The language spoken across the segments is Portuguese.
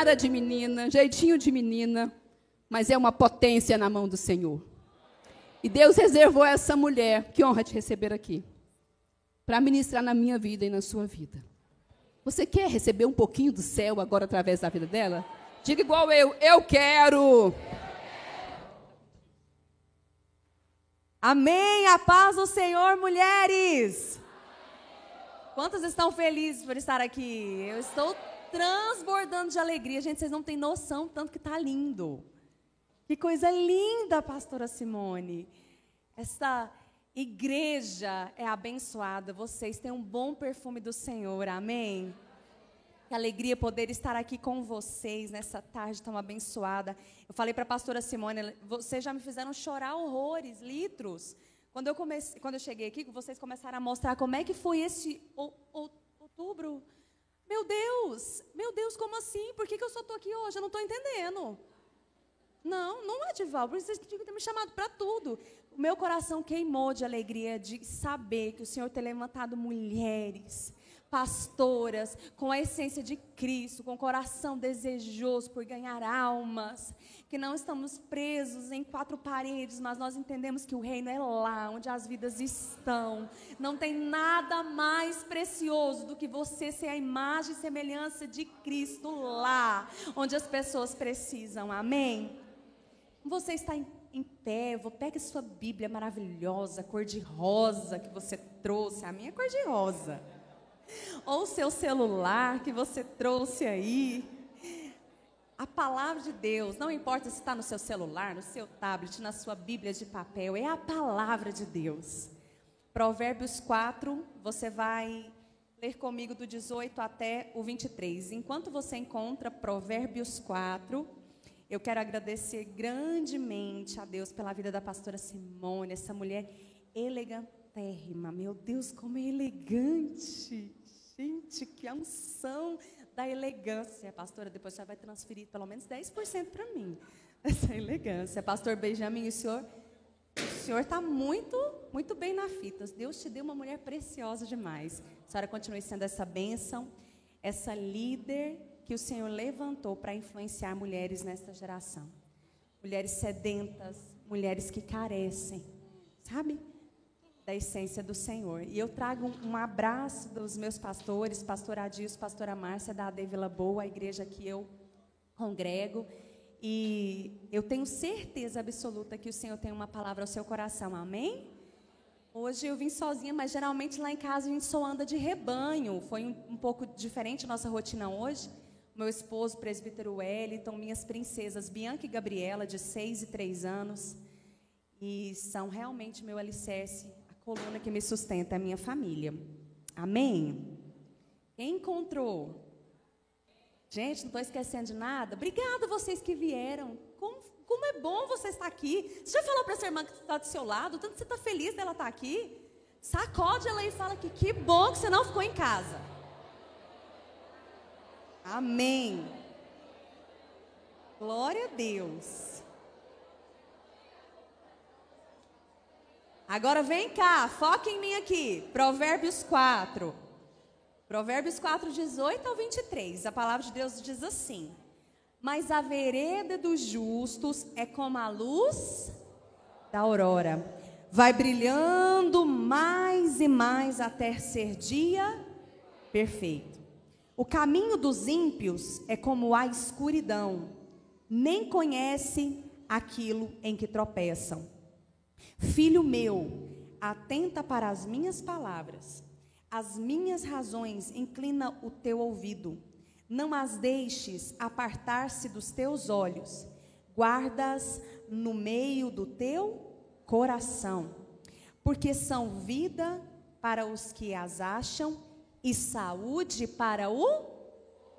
cara de menina, jeitinho de menina, mas é uma potência na mão do Senhor. E Deus reservou essa mulher, que honra te receber aqui, para ministrar na minha vida e na sua vida. Você quer receber um pouquinho do céu agora através da vida dela? Diga igual eu, eu quero. Amém. A paz do Senhor, mulheres. Quantas estão felizes por estar aqui? Eu estou transbordando de alegria. Gente, vocês não têm noção tanto que está lindo. Que coisa linda, pastora Simone. Esta igreja é abençoada. Vocês têm um bom perfume do Senhor. Amém. Que alegria poder estar aqui com vocês nessa tarde tão abençoada. Eu falei para a pastora Simone, vocês já me fizeram chorar horrores, litros. Quando eu, comecei, quando eu cheguei aqui, vocês começaram a mostrar como é que foi esse outubro. Meu Deus, meu Deus, como assim? Por que, que eu só estou aqui hoje? Eu não estou entendendo. Não, não é Dival, vocês tinham que ter me chamado para tudo. O meu coração queimou de alegria de saber que o Senhor tem levantado mulheres pastoras com a essência de Cristo, com o coração desejoso por ganhar almas, que não estamos presos em quatro paredes, mas nós entendemos que o reino é lá onde as vidas estão. Não tem nada mais precioso do que você ser a imagem e semelhança de Cristo lá, onde as pessoas precisam. Amém? Você está em, em pé, vou pegue sua Bíblia maravilhosa, cor de rosa que você trouxe. A minha é cor de rosa ou o seu celular que você trouxe aí. A palavra de Deus, não importa se está no seu celular, no seu tablet, na sua Bíblia de papel, é a palavra de Deus. Provérbios 4, você vai ler comigo do 18 até o 23. Enquanto você encontra Provérbios 4, eu quero agradecer grandemente a Deus pela vida da pastora Simone, essa mulher elegantérrima. Meu Deus, como é elegante! Gente, que unção da elegância. Pastora, depois você vai transferir pelo menos 10% para mim. Essa elegância. Pastor Benjamin, o senhor o senhor está muito, muito bem na fita. Deus te deu uma mulher preciosa demais. A senhora continue sendo essa bênção, essa líder que o Senhor levantou para influenciar mulheres nesta geração. Mulheres sedentas, mulheres que carecem, sabe? Da essência do Senhor. E eu trago um, abraço dos meus pastores, pastor Adilson, pastora Márcia, da AD Vila Boa, a igreja que eu congrego. E eu tenho certeza absoluta que o Senhor tem uma palavra ao seu coração, amém? Hoje eu vim sozinha, mas geralmente lá em casa a gente só anda de rebanho. Foi um, um pouco diferente a nossa rotina hoje. Meu esposo, presbítero Wellington, minhas princesas Bianca e Gabriela, de 6 e 3 anos. E são realmente meu alicerce coluna que me sustenta é a minha família. Amém? Quem encontrou? Gente, não estou esquecendo de nada. Obrigada vocês que vieram. Como, como é bom você estar aqui. Você já falou para essa irmã que está do seu lado? Tanto você está feliz dela estar aqui? Sacode ela e fala que que bom que você não ficou em casa. Amém. Glória a Deus. Agora vem cá, foca em mim aqui. Provérbios 4. Provérbios 4, 18 ao 23. A palavra de Deus diz assim: Mas a vereda dos justos é como a luz da aurora, vai brilhando mais e mais até ser dia perfeito. O caminho dos ímpios é como a escuridão, nem conhece aquilo em que tropeçam. Filho meu, atenta para as minhas palavras, as minhas razões inclina o teu ouvido. Não as deixes apartar-se dos teus olhos, guardas no meio do teu coração, porque são vida para os que as acham e saúde para o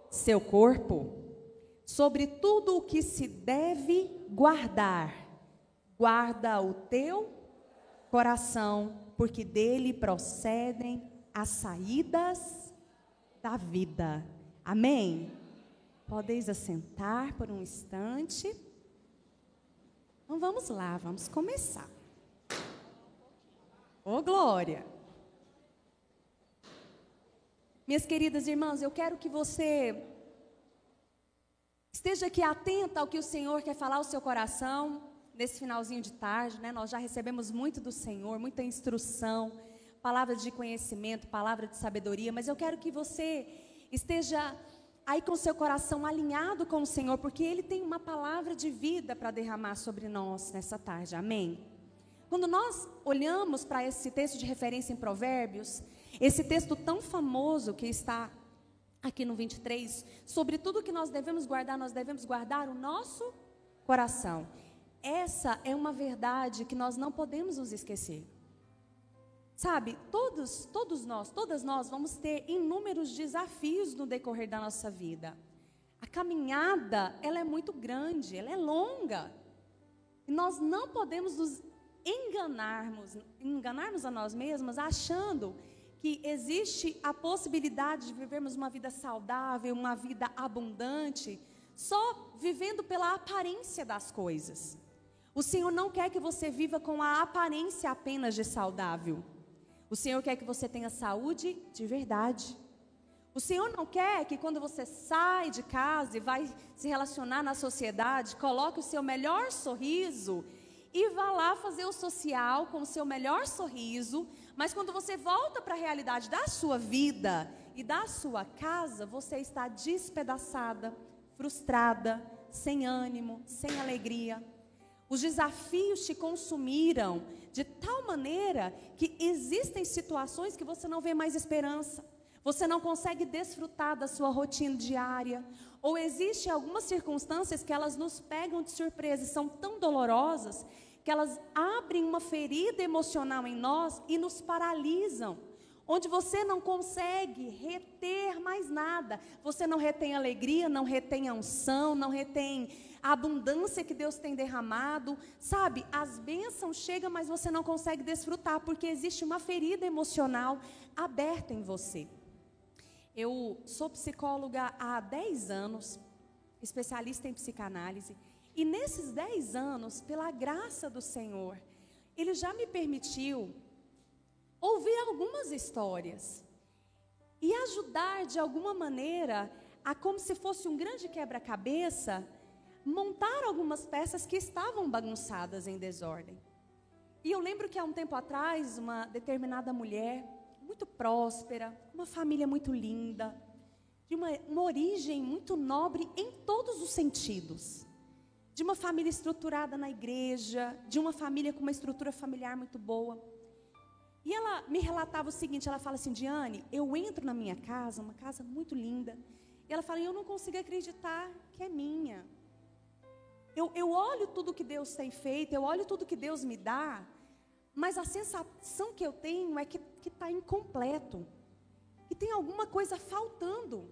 seu corpo. Sobre tudo o que se deve guardar, Guarda o teu coração, porque dele procedem as saídas da vida. Amém? Podeis assentar por um instante. Então vamos lá, vamos começar. Ô oh, glória! Minhas queridas irmãs, eu quero que você esteja aqui atenta ao que o Senhor quer falar ao seu coração nesse finalzinho de tarde, né? Nós já recebemos muito do Senhor, muita instrução, palavra de conhecimento, palavra de sabedoria, mas eu quero que você esteja aí com seu coração alinhado com o Senhor, porque Ele tem uma palavra de vida para derramar sobre nós nessa tarde, amém? Quando nós olhamos para esse texto de referência em Provérbios, esse texto tão famoso que está aqui no 23, sobre tudo que nós devemos guardar, nós devemos guardar o nosso coração. Essa é uma verdade que nós não podemos nos esquecer. Sabe, todos, todos nós, todas nós vamos ter inúmeros desafios no decorrer da nossa vida. A caminhada, ela é muito grande, ela é longa. E nós não podemos nos enganarmos, enganarmos a nós mesmos achando que existe a possibilidade de vivermos uma vida saudável, uma vida abundante, só vivendo pela aparência das coisas. O Senhor não quer que você viva com a aparência apenas de saudável. O Senhor quer que você tenha saúde de verdade. O Senhor não quer que quando você sai de casa e vai se relacionar na sociedade, coloque o seu melhor sorriso e vá lá fazer o social com o seu melhor sorriso, mas quando você volta para a realidade da sua vida e da sua casa, você está despedaçada, frustrada, sem ânimo, sem alegria. Os desafios te consumiram de tal maneira que existem situações que você não vê mais esperança. Você não consegue desfrutar da sua rotina diária. Ou existem algumas circunstâncias que elas nos pegam de surpresa e são tão dolorosas que elas abrem uma ferida emocional em nós e nos paralisam. Onde você não consegue reter mais nada. Você não retém alegria, não retém unção, não retém a abundância que Deus tem derramado, sabe? As bênçãos chegam, mas você não consegue desfrutar, porque existe uma ferida emocional aberta em você. Eu sou psicóloga há 10 anos, especialista em psicanálise, e nesses 10 anos, pela graça do Senhor, Ele já me permitiu ouvir algumas histórias e ajudar de alguma maneira a como se fosse um grande quebra-cabeça montar algumas peças que estavam bagunçadas em desordem. E eu lembro que há um tempo atrás, uma determinada mulher, muito próspera, uma família muito linda, de uma, uma origem muito nobre em todos os sentidos, de uma família estruturada na igreja, de uma família com uma estrutura familiar muito boa. E ela me relatava o seguinte: ela fala assim, Diane, eu entro na minha casa, uma casa muito linda, e ela fala, eu não consigo acreditar que é minha. Eu, eu olho tudo que Deus tem feito, eu olho tudo que Deus me dá, mas a sensação que eu tenho é que está incompleto, que tem alguma coisa faltando,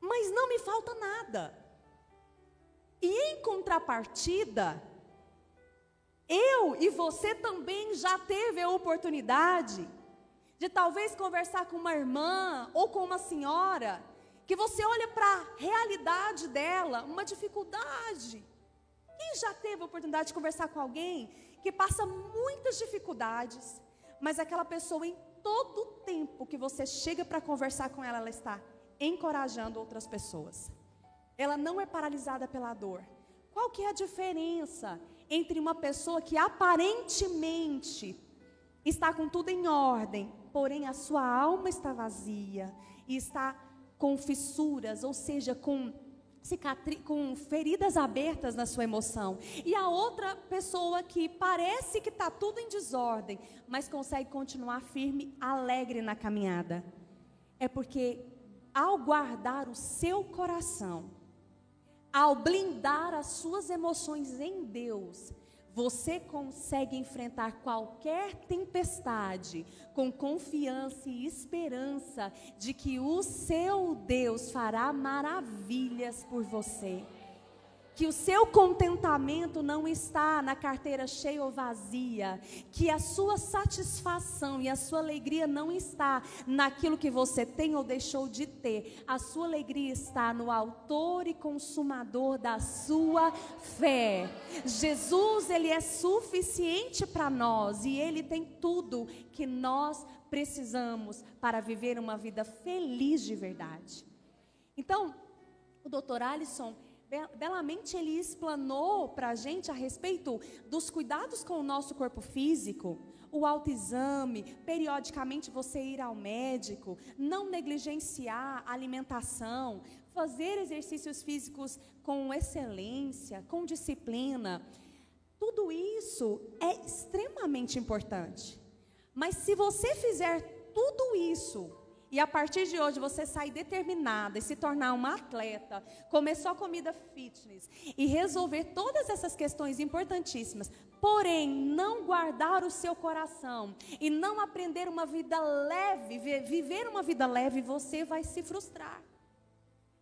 mas não me falta nada. E em contrapartida, eu e você também já teve a oportunidade de talvez conversar com uma irmã ou com uma senhora que você olha para a realidade dela, uma dificuldade. Quem já teve a oportunidade de conversar com alguém que passa muitas dificuldades, mas aquela pessoa em todo o tempo que você chega para conversar com ela, ela está encorajando outras pessoas. Ela não é paralisada pela dor. Qual que é a diferença entre uma pessoa que aparentemente está com tudo em ordem, porém a sua alma está vazia e está com fissuras, ou seja, com com feridas abertas na sua emoção. E a outra pessoa que parece que está tudo em desordem, mas consegue continuar firme, alegre na caminhada. É porque ao guardar o seu coração, ao blindar as suas emoções em Deus, você consegue enfrentar qualquer tempestade com confiança e esperança de que o seu Deus fará maravilhas por você. Que o seu contentamento não está na carteira cheia ou vazia, que a sua satisfação e a sua alegria não está naquilo que você tem ou deixou de ter. A sua alegria está no autor e consumador da sua fé. Jesus, ele é suficiente para nós e ele tem tudo que nós precisamos para viver uma vida feliz de verdade. Então, o doutor Alisson belamente ele explanou para a gente a respeito dos cuidados com o nosso corpo físico, o autoexame, periodicamente você ir ao médico, não negligenciar a alimentação, fazer exercícios físicos com excelência, com disciplina. Tudo isso é extremamente importante. Mas se você fizer tudo isso e a partir de hoje você sair determinada e se tornar uma atleta, comer só comida fitness e resolver todas essas questões importantíssimas, porém não guardar o seu coração e não aprender uma vida leve, viver uma vida leve, você vai se frustrar.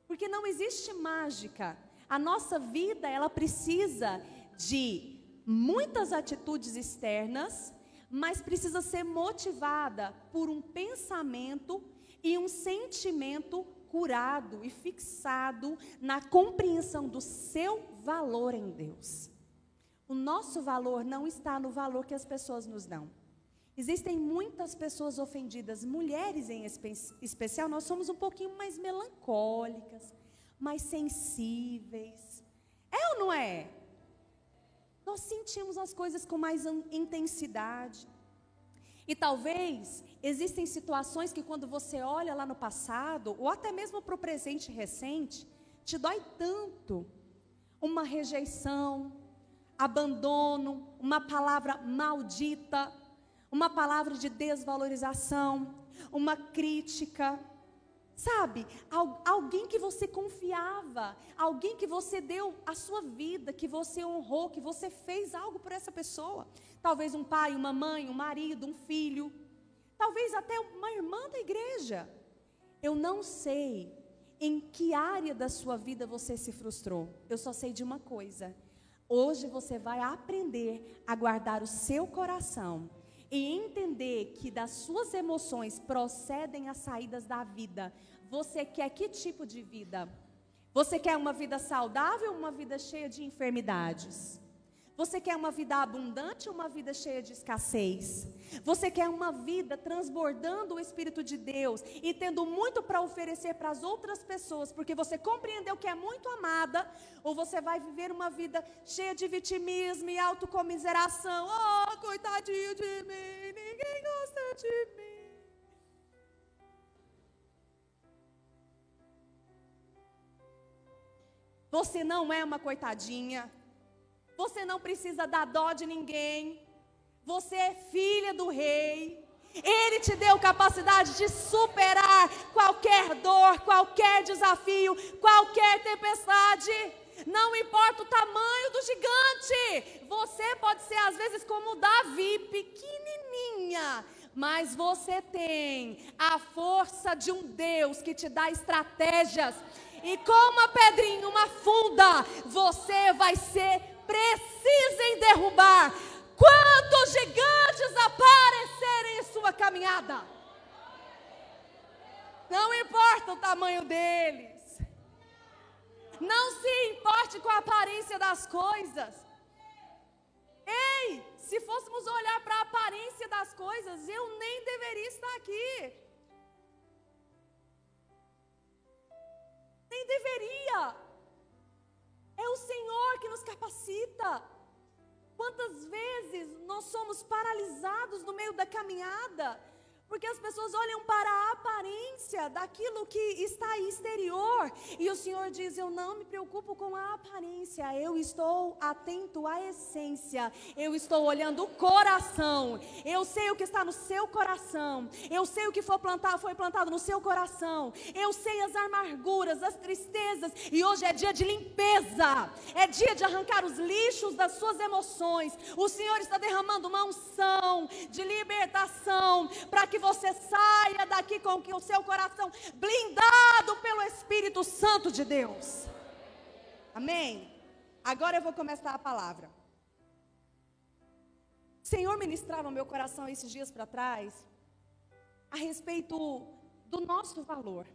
Porque não existe mágica. A nossa vida, ela precisa de muitas atitudes externas, mas precisa ser motivada por um pensamento e um sentimento curado e fixado na compreensão do seu valor em Deus. O nosso valor não está no valor que as pessoas nos dão. Existem muitas pessoas ofendidas, mulheres em espe especial, nós somos um pouquinho mais melancólicas, mais sensíveis. É ou não é? Nós sentimos as coisas com mais intensidade. E talvez existem situações que quando você olha lá no passado, ou até mesmo para o presente recente, te dói tanto. Uma rejeição, abandono, uma palavra maldita, uma palavra de desvalorização, uma crítica. Sabe, alguém que você confiava, alguém que você deu a sua vida, que você honrou, que você fez algo por essa pessoa. Talvez um pai, uma mãe, um marido, um filho. Talvez até uma irmã da igreja. Eu não sei em que área da sua vida você se frustrou. Eu só sei de uma coisa. Hoje você vai aprender a guardar o seu coração e entender que das suas emoções procedem as saídas da vida. Você quer que tipo de vida? Você quer uma vida saudável ou uma vida cheia de enfermidades? Você quer uma vida abundante ou uma vida cheia de escassez? Você quer uma vida transbordando o Espírito de Deus e tendo muito para oferecer para as outras pessoas, porque você compreendeu que é muito amada? Ou você vai viver uma vida cheia de vitimismo e autocomiseração? Oh, coitadinho de mim, ninguém gosta de mim. Você não é uma coitadinha. Você não precisa dar dó de ninguém. Você é filha do rei. Ele te deu capacidade de superar qualquer dor, qualquer desafio, qualquer tempestade. Não importa o tamanho do gigante. Você pode ser às vezes como Davi, pequenininha, mas você tem a força de um Deus que te dá estratégias. E com uma pedrinha, uma funda, você vai ser precisem derrubar. Quantos gigantes aparecerem em sua caminhada? Não importa o tamanho deles. Não se importe com a aparência das coisas. Ei, se fôssemos olhar para a aparência das coisas, eu nem deveria estar aqui. Nem deveria. É o Senhor que nos capacita. Quantas vezes nós somos paralisados no meio da caminhada? Porque as pessoas olham para a aparência daquilo que está exterior. E o Senhor diz: Eu não me preocupo com a aparência, eu estou atento à essência, eu estou olhando o coração. Eu sei o que está no seu coração, eu sei o que foi plantado, foi plantado no seu coração, eu sei as amarguras, as tristezas. E hoje é dia de limpeza, é dia de arrancar os lixos das suas emoções. O Senhor está derramando uma unção de libertação para que que você saia daqui com o seu coração blindado pelo Espírito Santo de Deus. Amém? Agora eu vou começar a palavra. O Senhor ministrava meu coração esses dias para trás a respeito do nosso valor.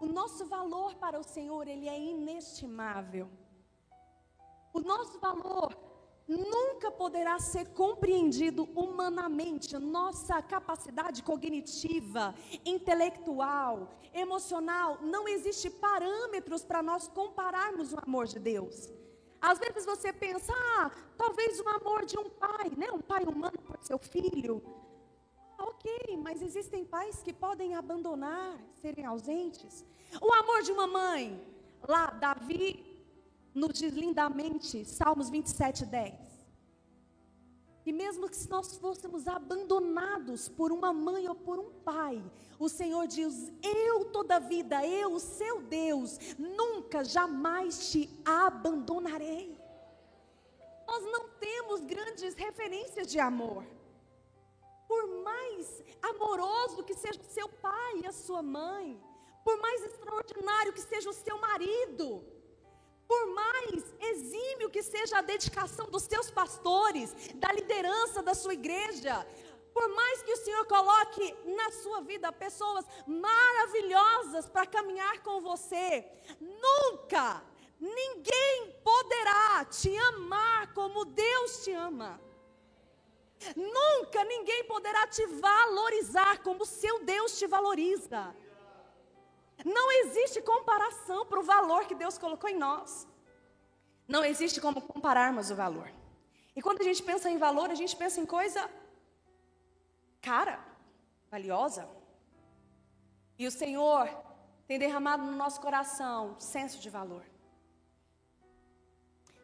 O nosso valor para o Senhor, ele é inestimável. O nosso valor nunca poderá ser compreendido humanamente. Nossa capacidade cognitiva, intelectual, emocional, não existe parâmetros para nós compararmos o amor de Deus. Às vezes você pensa, ah, talvez o amor de um pai, né? Um pai humano por seu filho. Ok, mas existem pais que podem abandonar, serem ausentes. O amor de uma mãe, lá, Davi nos diz lindamente, Salmos 27, 10. E mesmo que se nós fôssemos abandonados por uma mãe ou por um pai, o Senhor diz: Eu toda vida, eu, seu Deus, nunca, jamais te abandonarei. Nós não temos grandes referências de amor. Por mais amoroso que seja o seu pai e a sua mãe, por mais extraordinário que seja o seu marido, por mais exímio que seja a dedicação dos seus pastores, da liderança da sua igreja, por mais que o Senhor coloque na sua vida pessoas maravilhosas para caminhar com você, nunca ninguém poderá te amar como Deus te ama. Nunca ninguém poderá te valorizar como seu Deus te valoriza. Não existe comparação para o valor que Deus colocou em nós. Não existe como compararmos o valor. E quando a gente pensa em valor, a gente pensa em coisa cara, valiosa. E o Senhor tem derramado no nosso coração senso de valor.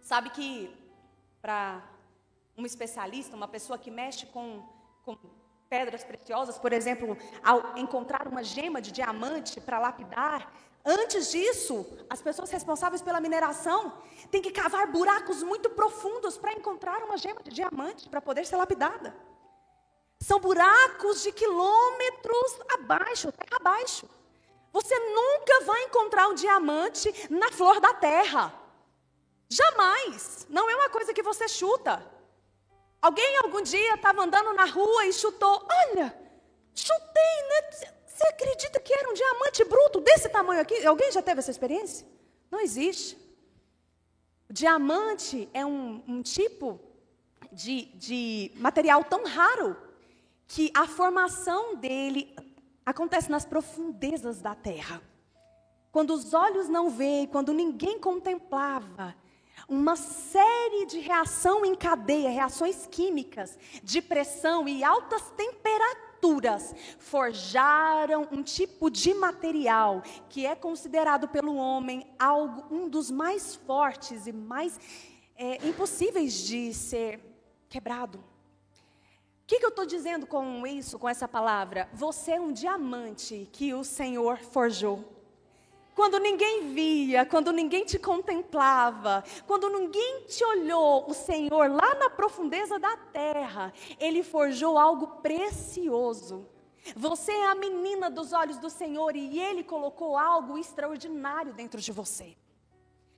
Sabe que para um especialista, uma pessoa que mexe com, com pedras preciosas, por exemplo, ao encontrar uma gema de diamante para lapidar, antes disso, as pessoas responsáveis pela mineração têm que cavar buracos muito profundos para encontrar uma gema de diamante para poder ser lapidada. São buracos de quilômetros abaixo, terra abaixo. Você nunca vai encontrar um diamante na flor da terra. Jamais. Não é uma coisa que você chuta. Alguém algum dia estava andando na rua e chutou. Olha, chutei, né? Você acredita que era um diamante bruto desse tamanho aqui? Alguém já teve essa experiência? Não existe. O diamante é um, um tipo de, de material tão raro que a formação dele acontece nas profundezas da terra. Quando os olhos não veem, quando ninguém contemplava, uma série de reação em cadeia, reações químicas, de pressão e altas temperaturas forjaram um tipo de material que é considerado pelo homem algo um dos mais fortes e mais é, impossíveis de ser quebrado. O que, que eu estou dizendo com isso, com essa palavra? Você é um diamante que o Senhor forjou. Quando ninguém via, quando ninguém te contemplava, quando ninguém te olhou, o Senhor, lá na profundeza da terra, Ele forjou algo precioso. Você é a menina dos olhos do Senhor e Ele colocou algo extraordinário dentro de você.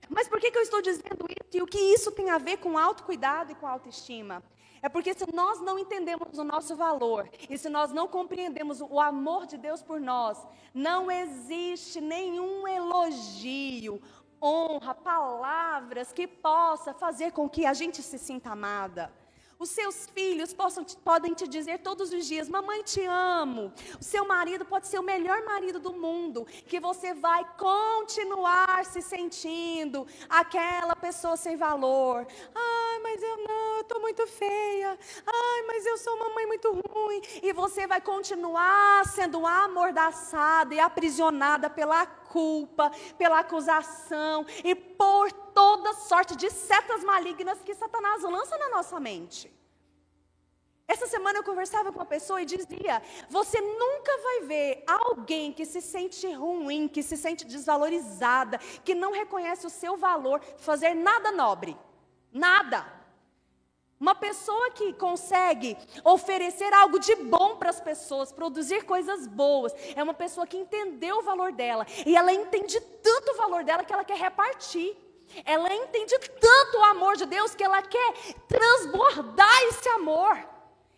Mas por que, que eu estou dizendo isso e o que isso tem a ver com autocuidado e com autoestima? É porque se nós não entendemos o nosso valor e se nós não compreendemos o amor de Deus por nós, não existe nenhum elogio, honra, palavras que possa fazer com que a gente se sinta amada. Os seus filhos possam, podem te dizer todos os dias: Mamãe, te amo. O seu marido pode ser o melhor marido do mundo, que você vai continuar se sentindo aquela pessoa sem valor. Ai, mas eu não, eu estou muito feia. Ai, mas eu sou uma mãe muito ruim. E você vai continuar sendo amordaçada e aprisionada pela culpa, pela acusação e por toda sorte de setas malignas que Satanás lança na nossa mente. Essa semana eu conversava com uma pessoa e dizia: Você nunca vai ver alguém que se sente ruim, que se sente desvalorizada, que não reconhece o seu valor, fazer nada nobre. Nada. Uma pessoa que consegue oferecer algo de bom para as pessoas, produzir coisas boas, é uma pessoa que entendeu o valor dela. E ela entende tanto o valor dela que ela quer repartir. Ela entende tanto o amor de Deus que ela quer transbordar esse amor.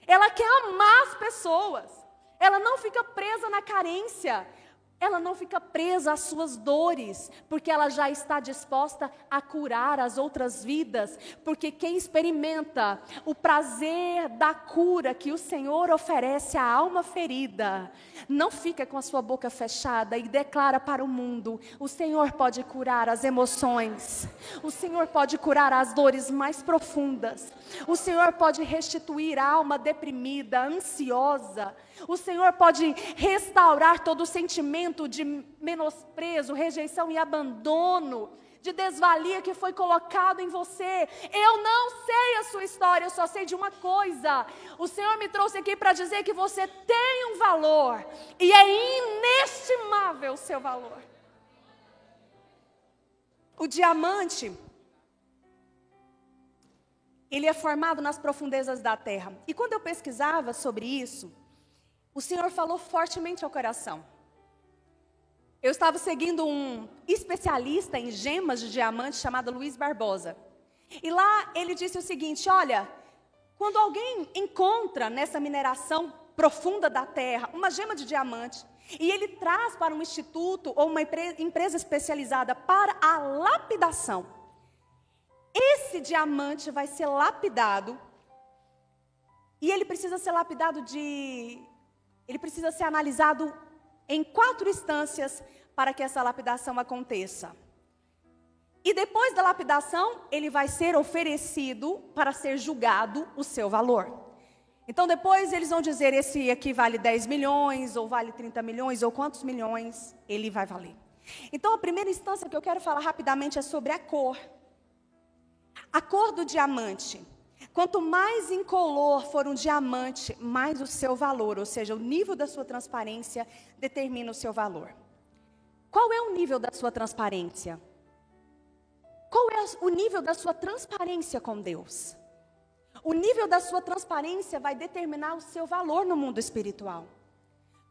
Ela quer amar as pessoas. Ela não fica presa na carência. Ela não fica presa às suas dores, porque ela já está disposta a curar as outras vidas, porque quem experimenta o prazer da cura que o Senhor oferece à alma ferida, não fica com a sua boca fechada e declara para o mundo: o Senhor pode curar as emoções, o Senhor pode curar as dores mais profundas, o Senhor pode restituir a alma deprimida, ansiosa, o Senhor pode restaurar todo o sentimento de menosprezo, rejeição e abandono, de desvalia que foi colocado em você. Eu não sei a sua história, eu só sei de uma coisa. O Senhor me trouxe aqui para dizer que você tem um valor e é inestimável o seu valor. O diamante ele é formado nas profundezas da terra. E quando eu pesquisava sobre isso, o Senhor falou fortemente ao coração. Eu estava seguindo um especialista em gemas de diamante chamado Luiz Barbosa. E lá ele disse o seguinte: olha, quando alguém encontra nessa mineração profunda da terra uma gema de diamante, e ele traz para um instituto ou uma empresa especializada para a lapidação, esse diamante vai ser lapidado, e ele precisa ser lapidado de ele precisa ser analisado em quatro instâncias para que essa lapidação aconteça. E depois da lapidação, ele vai ser oferecido para ser julgado o seu valor. Então depois eles vão dizer esse aqui vale 10 milhões, ou vale 30 milhões, ou quantos milhões ele vai valer. Então a primeira instância que eu quero falar rapidamente é sobre a cor. A cor do diamante. Quanto mais incolor for um diamante, mais o seu valor, ou seja, o nível da sua transparência determina o seu valor. Qual é o nível da sua transparência? Qual é o nível da sua transparência com Deus? O nível da sua transparência vai determinar o seu valor no mundo espiritual.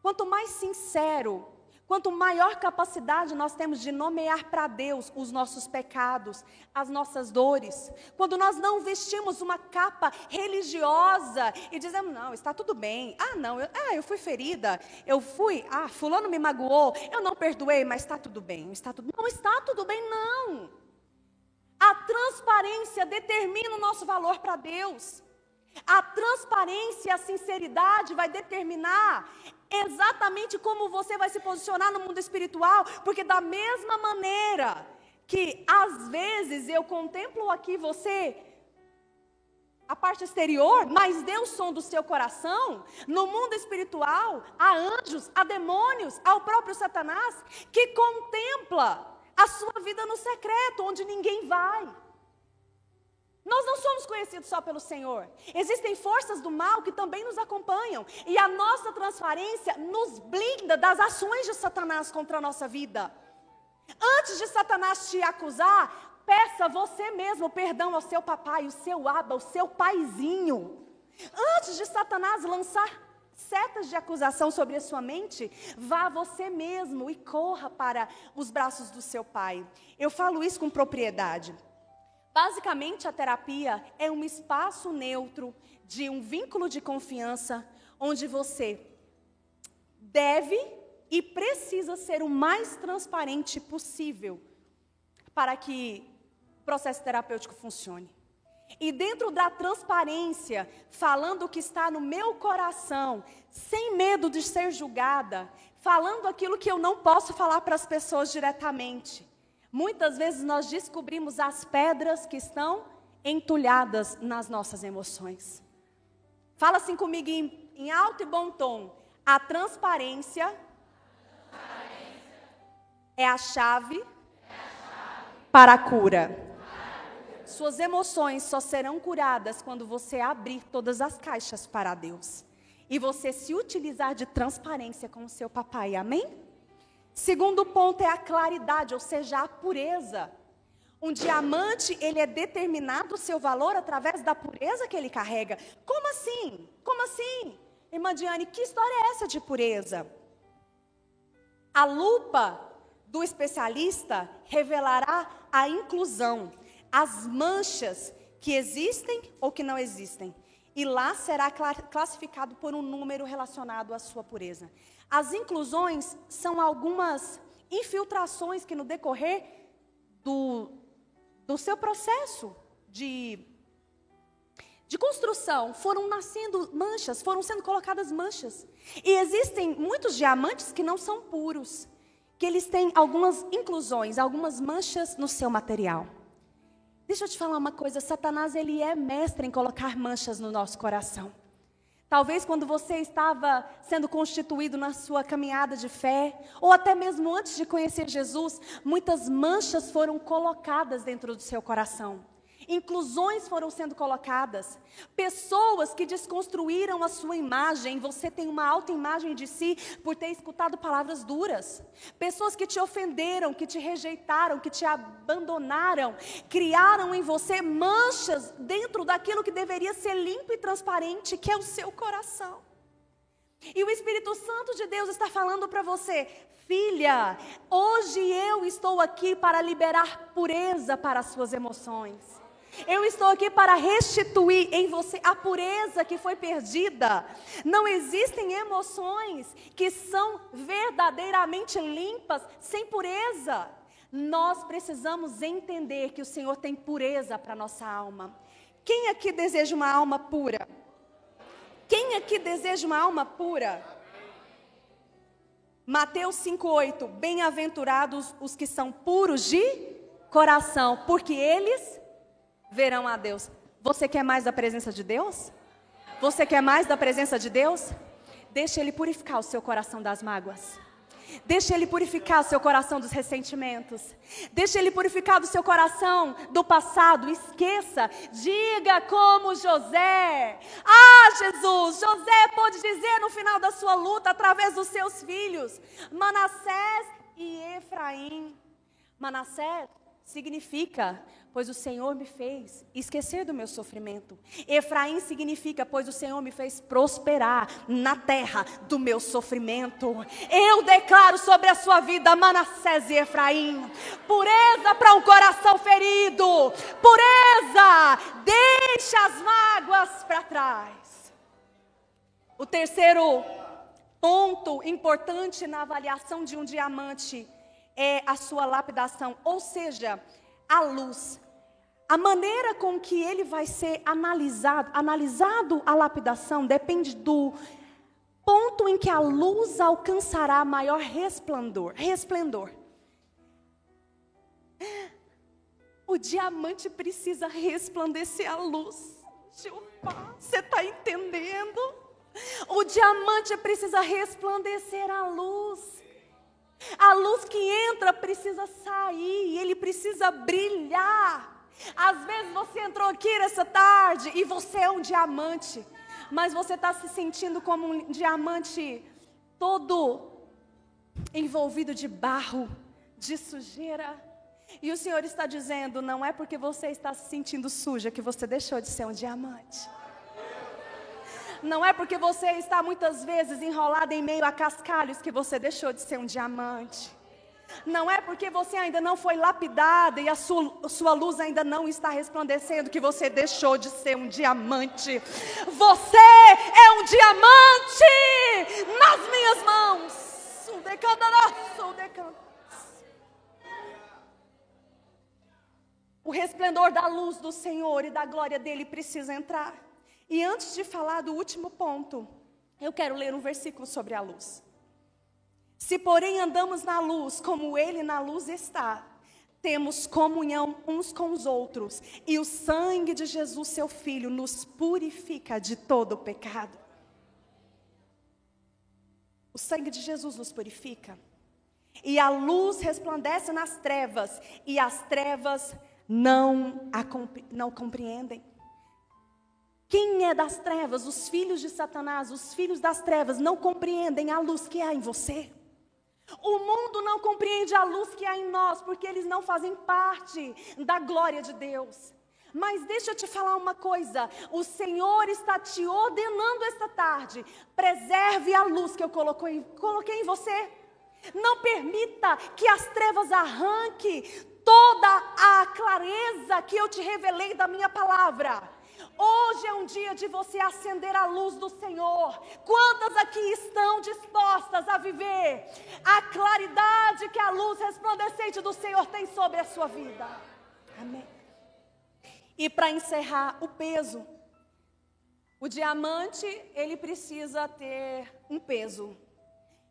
Quanto mais sincero Quanto maior capacidade nós temos de nomear para Deus os nossos pecados, as nossas dores, quando nós não vestimos uma capa religiosa e dizemos, não, está tudo bem, ah, não, eu, ah, eu fui ferida, eu fui, ah, fulano me magoou, eu não perdoei, mas está tudo bem, está tudo Não está tudo bem, não. A transparência determina o nosso valor para Deus. A transparência e a sinceridade vai determinar exatamente como você vai se posicionar no mundo espiritual, porque da mesma maneira que às vezes eu contemplo aqui você a parte exterior, mas Deus som do seu coração, no mundo espiritual, há anjos, há demônios, há o próprio Satanás que contempla a sua vida no secreto, onde ninguém vai. Nós não somos conhecidos só pelo Senhor. Existem forças do mal que também nos acompanham. E a nossa transparência nos blinda das ações de Satanás contra a nossa vida. Antes de Satanás te acusar, peça você mesmo perdão ao seu papai, o seu aba, o seu paizinho. Antes de Satanás lançar setas de acusação sobre a sua mente, vá você mesmo e corra para os braços do seu pai. Eu falo isso com propriedade. Basicamente, a terapia é um espaço neutro de um vínculo de confiança onde você deve e precisa ser o mais transparente possível para que o processo terapêutico funcione. E dentro da transparência, falando o que está no meu coração, sem medo de ser julgada, falando aquilo que eu não posso falar para as pessoas diretamente. Muitas vezes nós descobrimos as pedras que estão entulhadas nas nossas emoções. Fala assim comigo em, em alto e bom tom. A transparência, transparência. É, a chave, é a chave para a cura. Suas emoções só serão curadas quando você abrir todas as caixas para Deus. E você se utilizar de transparência com o seu papai. Amém? Segundo ponto é a claridade, ou seja, a pureza. Um diamante, ele é determinado o seu valor através da pureza que ele carrega. Como assim? Como assim? Irmã Diane, que história é essa de pureza? A lupa do especialista revelará a inclusão, as manchas que existem ou que não existem. E lá será classificado por um número relacionado à sua pureza. As inclusões são algumas infiltrações que no decorrer do, do seu processo de, de construção foram nascendo manchas, foram sendo colocadas manchas. E existem muitos diamantes que não são puros, que eles têm algumas inclusões, algumas manchas no seu material. Deixa eu te falar uma coisa, Satanás ele é mestre em colocar manchas no nosso coração. Talvez quando você estava sendo constituído na sua caminhada de fé, ou até mesmo antes de conhecer Jesus, muitas manchas foram colocadas dentro do seu coração inclusões foram sendo colocadas, pessoas que desconstruíram a sua imagem, você tem uma alta imagem de si por ter escutado palavras duras, pessoas que te ofenderam, que te rejeitaram, que te abandonaram, criaram em você manchas dentro daquilo que deveria ser limpo e transparente, que é o seu coração. E o Espírito Santo de Deus está falando para você, filha, hoje eu estou aqui para liberar pureza para as suas emoções. Eu estou aqui para restituir em você a pureza que foi perdida. Não existem emoções que são verdadeiramente limpas sem pureza. Nós precisamos entender que o Senhor tem pureza para nossa alma. Quem aqui deseja uma alma pura? Quem aqui deseja uma alma pura? Mateus 5:8 Bem-aventurados os que são puros de coração, porque eles verão a Deus. Você quer mais da presença de Deus? Você quer mais da presença de Deus? Deixe Ele purificar o seu coração das mágoas. Deixe Ele purificar o seu coração dos ressentimentos. Deixe Ele purificar do seu coração do passado. Esqueça. Diga como José. Ah, Jesus, José pode dizer no final da sua luta, através dos seus filhos, Manassés e Efraim. Manassés significa pois o Senhor me fez esquecer do meu sofrimento. Efraim significa, pois o Senhor me fez prosperar na terra do meu sofrimento. Eu declaro sobre a sua vida, Manassés e Efraim, pureza para um coração ferido, pureza, deixa as mágoas para trás. O terceiro ponto importante na avaliação de um diamante é a sua lapidação, ou seja, a luz a maneira com que ele vai ser analisado, analisado a lapidação, depende do ponto em que a luz alcançará maior resplendor. resplendor. O diamante precisa resplandecer a luz. Você está entendendo? O diamante precisa resplandecer a luz. A luz que entra precisa sair, ele precisa brilhar. Às vezes você entrou aqui nessa tarde e você é um diamante, mas você está se sentindo como um diamante todo envolvido de barro, de sujeira. E o Senhor está dizendo: não é porque você está se sentindo suja que você deixou de ser um diamante. Não é porque você está muitas vezes enrolado em meio a cascalhos que você deixou de ser um diamante. Não é porque você ainda não foi lapidada e a sua, sua, luz ainda não está resplandecendo que você deixou de ser um diamante. Você é um diamante nas minhas mãos. O resplendor da luz do Senhor e da glória dele precisa entrar. E antes de falar do último ponto, eu quero ler um versículo sobre a luz. Se, porém, andamos na luz, como Ele na luz está, temos comunhão uns com os outros, e o sangue de Jesus, seu Filho, nos purifica de todo o pecado. O sangue de Jesus nos purifica. E a luz resplandece nas trevas, e as trevas não, a, não compreendem. Quem é das trevas? Os filhos de Satanás, os filhos das trevas não compreendem a luz que há em você. O mundo não compreende a luz que há em nós, porque eles não fazem parte da glória de Deus. Mas deixa eu te falar uma coisa: o Senhor está te ordenando esta tarde. Preserve a luz que eu coloquei em você. Não permita que as trevas arranquem toda a clareza que eu te revelei da minha palavra. Hoje é um dia de você acender a luz do Senhor. Quantas aqui estão dispostas a viver a claridade que a luz resplandecente do Senhor tem sobre a sua vida? Amém. E para encerrar, o peso. O diamante, ele precisa ter um peso.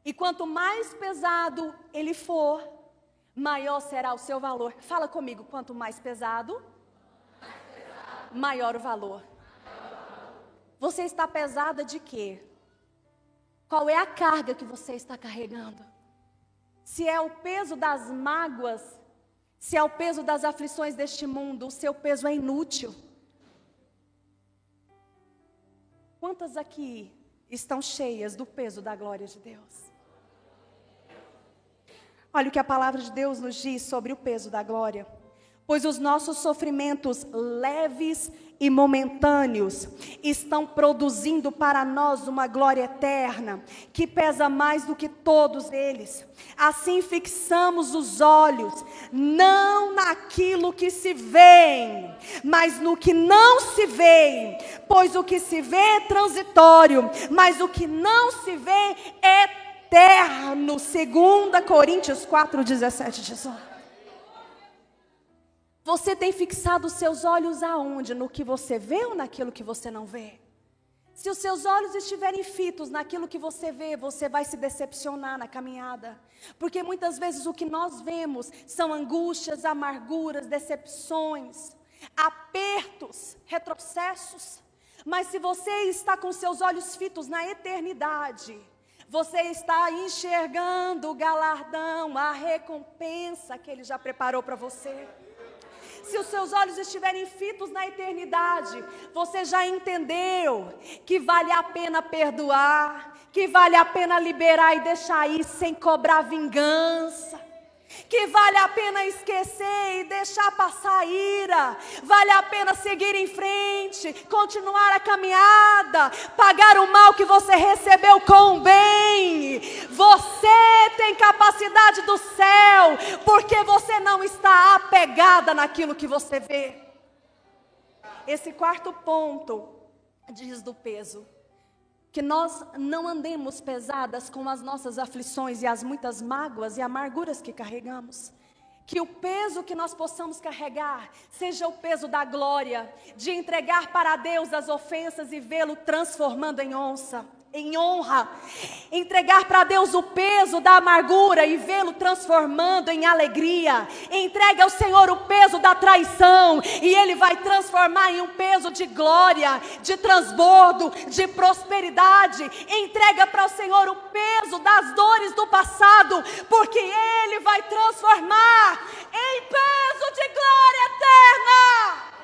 E quanto mais pesado ele for, maior será o seu valor. Fala comigo, quanto mais pesado. Maior o valor. Você está pesada de quê? Qual é a carga que você está carregando? Se é o peso das mágoas, se é o peso das aflições deste mundo, o seu peso é inútil. Quantas aqui estão cheias do peso da glória de Deus? Olha o que a palavra de Deus nos diz sobre o peso da glória. Pois os nossos sofrimentos leves e momentâneos estão produzindo para nós uma glória eterna, que pesa mais do que todos eles. Assim fixamos os olhos, não naquilo que se vê, mas no que não se vê, pois o que se vê é transitório, mas o que não se vê é eterno, 2 Coríntios 4, 17 18. Você tem fixado os seus olhos aonde? No que você vê ou naquilo que você não vê? Se os seus olhos estiverem fitos naquilo que você vê, você vai se decepcionar na caminhada. Porque muitas vezes o que nós vemos são angústias, amarguras, decepções, apertos, retrocessos. Mas se você está com seus olhos fitos na eternidade, você está enxergando o galardão, a recompensa que Ele já preparou para você. Se os seus olhos estiverem fitos na eternidade, você já entendeu que vale a pena perdoar, que vale a pena liberar e deixar ir sem cobrar vingança que vale a pena esquecer e deixar passar a ira, vale a pena seguir em frente, continuar a caminhada, pagar o mal que você recebeu com o bem. Você tem capacidade do céu, porque você não está apegada naquilo que você vê. Esse quarto ponto diz do peso que nós não andemos pesadas com as nossas aflições e as muitas mágoas e amarguras que carregamos. Que o peso que nós possamos carregar seja o peso da glória, de entregar para Deus as ofensas e vê-lo transformando em onça em honra, entregar para Deus o peso da amargura e vê-lo transformando em alegria. Entregue ao Senhor o peso da traição e Ele vai transformar em um peso de glória, de transbordo, de prosperidade. Entrega para o Senhor o peso das dores do passado, porque Ele vai transformar em peso de glória eterna.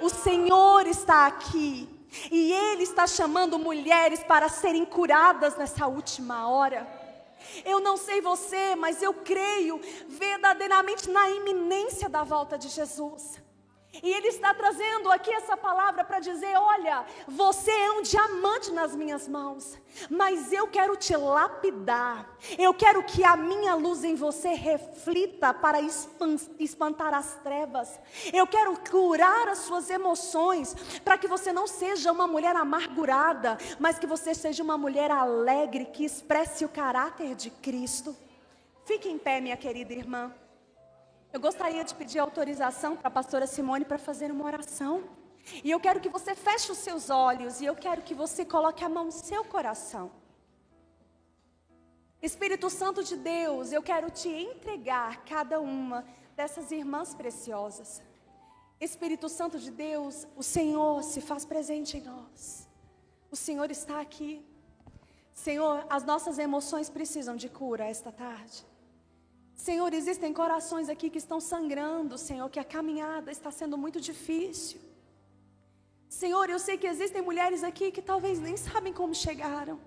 O Senhor está aqui e Ele está chamando mulheres para serem curadas nessa última hora. Eu não sei você, mas eu creio verdadeiramente na iminência da volta de Jesus. E Ele está trazendo aqui essa palavra para dizer: olha, você é um diamante nas minhas mãos, mas eu quero te lapidar. Eu quero que a minha luz em você reflita para espantar as trevas. Eu quero curar as suas emoções, para que você não seja uma mulher amargurada, mas que você seja uma mulher alegre, que expresse o caráter de Cristo. Fique em pé, minha querida irmã. Eu gostaria de pedir autorização para a pastora Simone para fazer uma oração. E eu quero que você feche os seus olhos e eu quero que você coloque a mão no seu coração. Espírito Santo de Deus, eu quero te entregar cada uma dessas irmãs preciosas. Espírito Santo de Deus, o Senhor se faz presente em nós. O Senhor está aqui. Senhor, as nossas emoções precisam de cura esta tarde. Senhor, existem corações aqui que estão sangrando, Senhor, que a caminhada está sendo muito difícil. Senhor, eu sei que existem mulheres aqui que talvez nem sabem como chegaram.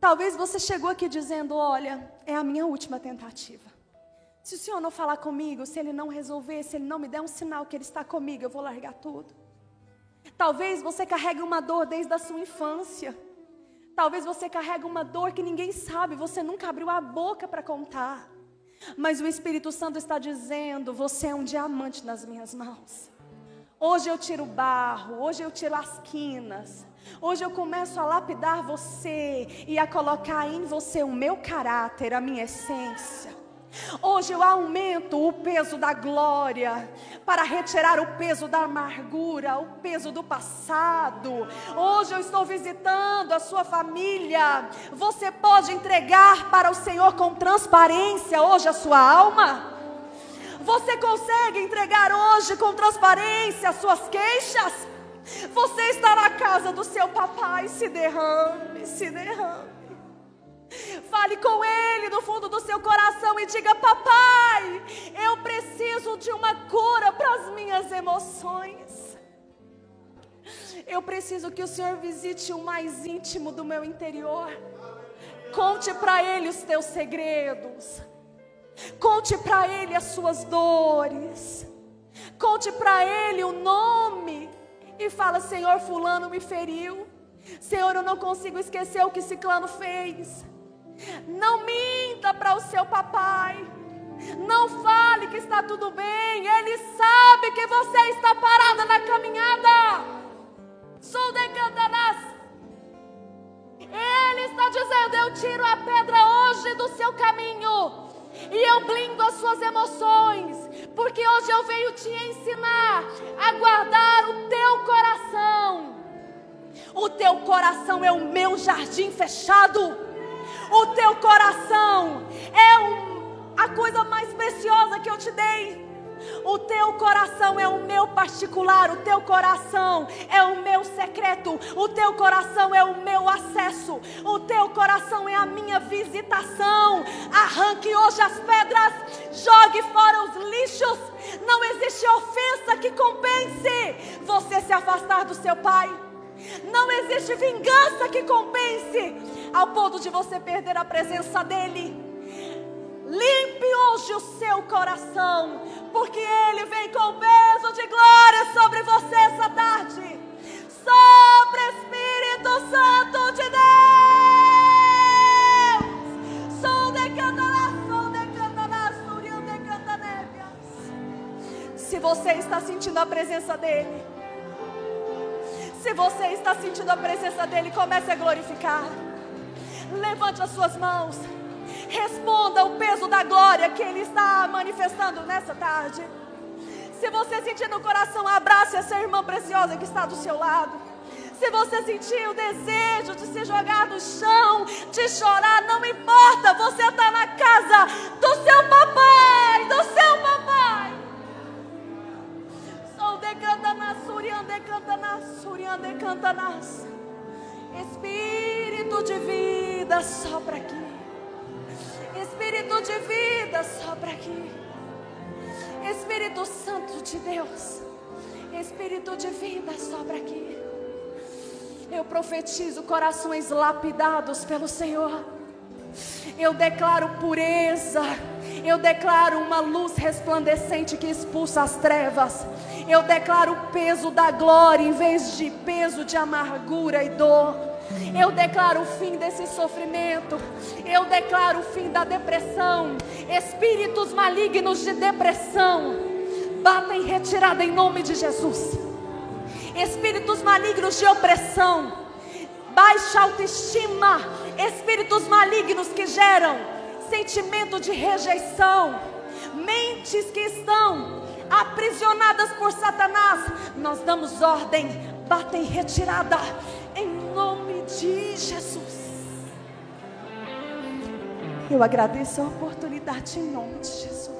Talvez você chegou aqui dizendo: Olha, é a minha última tentativa. Se o Senhor não falar comigo, se Ele não resolver, se Ele não me der um sinal que Ele está comigo, eu vou largar tudo. Talvez você carregue uma dor desde a sua infância. Talvez você carregue uma dor que ninguém sabe, você nunca abriu a boca para contar. Mas o Espírito Santo está dizendo: você é um diamante nas minhas mãos. Hoje eu tiro o barro, hoje eu tiro as quinas. Hoje eu começo a lapidar você e a colocar em você o meu caráter, a minha essência. Hoje eu aumento o peso da glória para retirar o peso da amargura, o peso do passado. Hoje eu estou visitando a sua família. Você pode entregar para o Senhor com transparência hoje a sua alma? Você consegue entregar hoje com transparência as suas queixas? Você está na casa do seu papai, se derrame, se derrame. Fale com no fundo do seu coração e diga: Papai, eu preciso de uma cura para as minhas emoções. Eu preciso que o Senhor visite o mais íntimo do meu interior. Conte para Ele os teus segredos. Conte para Ele as suas dores. Conte para Ele o nome. E fala: Senhor, Fulano me feriu. Senhor, eu não consigo esquecer o que Ciclano fez. Não minta para o seu papai. Não fale que está tudo bem. Ele sabe que você está parada na caminhada. Sou de Cantanás. Ele está dizendo: Eu tiro a pedra hoje do seu caminho. E eu blindo as suas emoções. Porque hoje eu venho te ensinar a guardar o teu coração. O teu coração é o meu jardim fechado. O teu coração é um, a coisa mais preciosa que eu te dei. O teu coração é o meu particular, o teu coração é o meu secreto, o teu coração é o meu acesso, o teu coração é a minha visitação. Arranque hoje as pedras, jogue fora os lixos. Não existe ofensa que compense você se afastar do seu pai. Não existe vingança que compense ao ponto de você perder a presença dEle. Limpe hoje o seu coração, porque Ele vem com peso de glória sobre você essa tarde. Sobre Espírito Santo de Deus. Sou de. Se você está sentindo a presença dEle, se você está sentindo a presença dEle, comece a glorificar. Levante as suas mãos. Responda o peso da glória que Ele está manifestando nessa tarde. Se você sentir no coração, abrace essa irmã preciosa que está do seu lado. Se você sentir o desejo de se jogar no chão, de chorar, não importa, você está na casa do seu papai, do seu papai. Sou decantanas, surian decantanas, surian decantanas. Espírito de vida, sopra aqui. Espírito de vida, sopra aqui. Espírito Santo de Deus, Espírito de vida, sopra aqui. Eu profetizo corações lapidados pelo Senhor. Eu declaro pureza. Eu declaro uma luz resplandecente que expulsa as trevas. Eu declaro o peso da glória em vez de peso de amargura e dor. Eu declaro o fim desse sofrimento. Eu declaro o fim da depressão. Espíritos malignos de depressão, batem retirada em nome de Jesus. Espíritos malignos de opressão, baixa autoestima, espíritos malignos que geram sentimento de rejeição, mentes que estão aprisionadas por Satanás. Nós damos ordem, batem retirada em nome de Jesus. Eu agradeço a oportunidade em nome de Jesus.